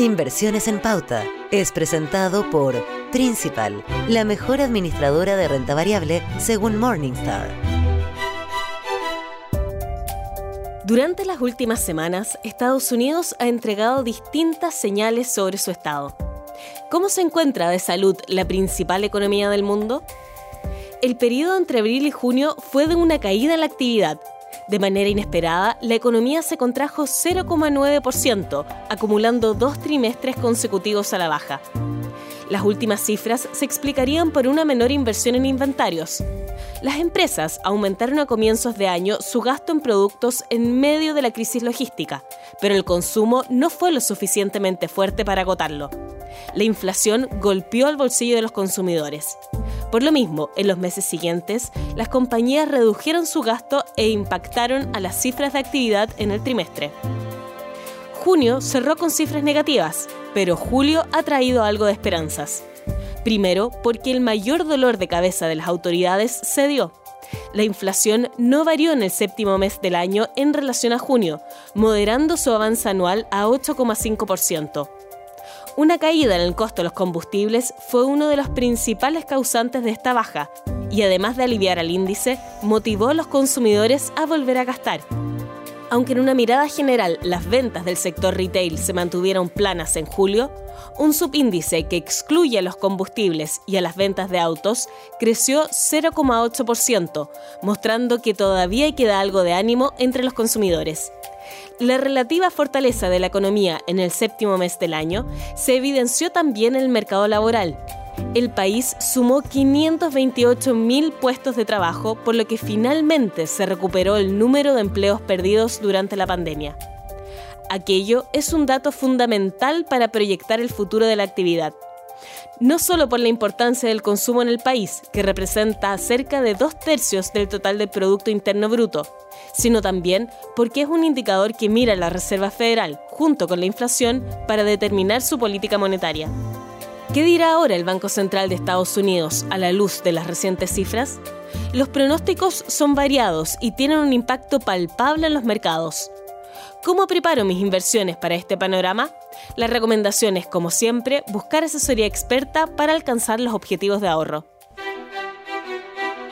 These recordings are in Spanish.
Inversiones en Pauta es presentado por Principal, la mejor administradora de renta variable según Morningstar. Durante las últimas semanas, Estados Unidos ha entregado distintas señales sobre su estado. ¿Cómo se encuentra de salud la principal economía del mundo? El periodo entre abril y junio fue de una caída en la actividad, de manera inesperada, la economía se contrajo 0,9%, acumulando dos trimestres consecutivos a la baja. Las últimas cifras se explicarían por una menor inversión en inventarios. Las empresas aumentaron a comienzos de año su gasto en productos en medio de la crisis logística, pero el consumo no fue lo suficientemente fuerte para agotarlo. La inflación golpeó al bolsillo de los consumidores. Por lo mismo, en los meses siguientes, las compañías redujeron su gasto e impactaron a las cifras de actividad en el trimestre. Junio cerró con cifras negativas, pero julio ha traído algo de esperanzas. Primero, porque el mayor dolor de cabeza de las autoridades cedió. La inflación no varió en el séptimo mes del año en relación a junio, moderando su avance anual a 8,5%. Una caída en el costo de los combustibles fue uno de los principales causantes de esta baja y además de aliviar al índice, motivó a los consumidores a volver a gastar. Aunque en una mirada general las ventas del sector retail se mantuvieron planas en julio, un subíndice que excluye a los combustibles y a las ventas de autos creció 0,8%, mostrando que todavía queda algo de ánimo entre los consumidores. La relativa fortaleza de la economía en el séptimo mes del año se evidenció también en el mercado laboral. El país sumó 528.000 puestos de trabajo, por lo que finalmente se recuperó el número de empleos perdidos durante la pandemia. Aquello es un dato fundamental para proyectar el futuro de la actividad no solo por la importancia del consumo en el país, que representa cerca de dos tercios del total del Producto Interno Bruto, sino también porque es un indicador que mira la Reserva Federal junto con la inflación para determinar su política monetaria. ¿Qué dirá ahora el Banco Central de Estados Unidos a la luz de las recientes cifras? Los pronósticos son variados y tienen un impacto palpable en los mercados. ¿Cómo preparo mis inversiones para este panorama? La recomendación es, como siempre, buscar asesoría experta para alcanzar los objetivos de ahorro.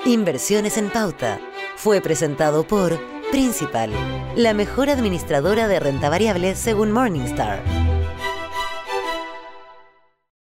Inversiones en pauta. Fue presentado por Principal, la mejor administradora de renta variable según Morningstar.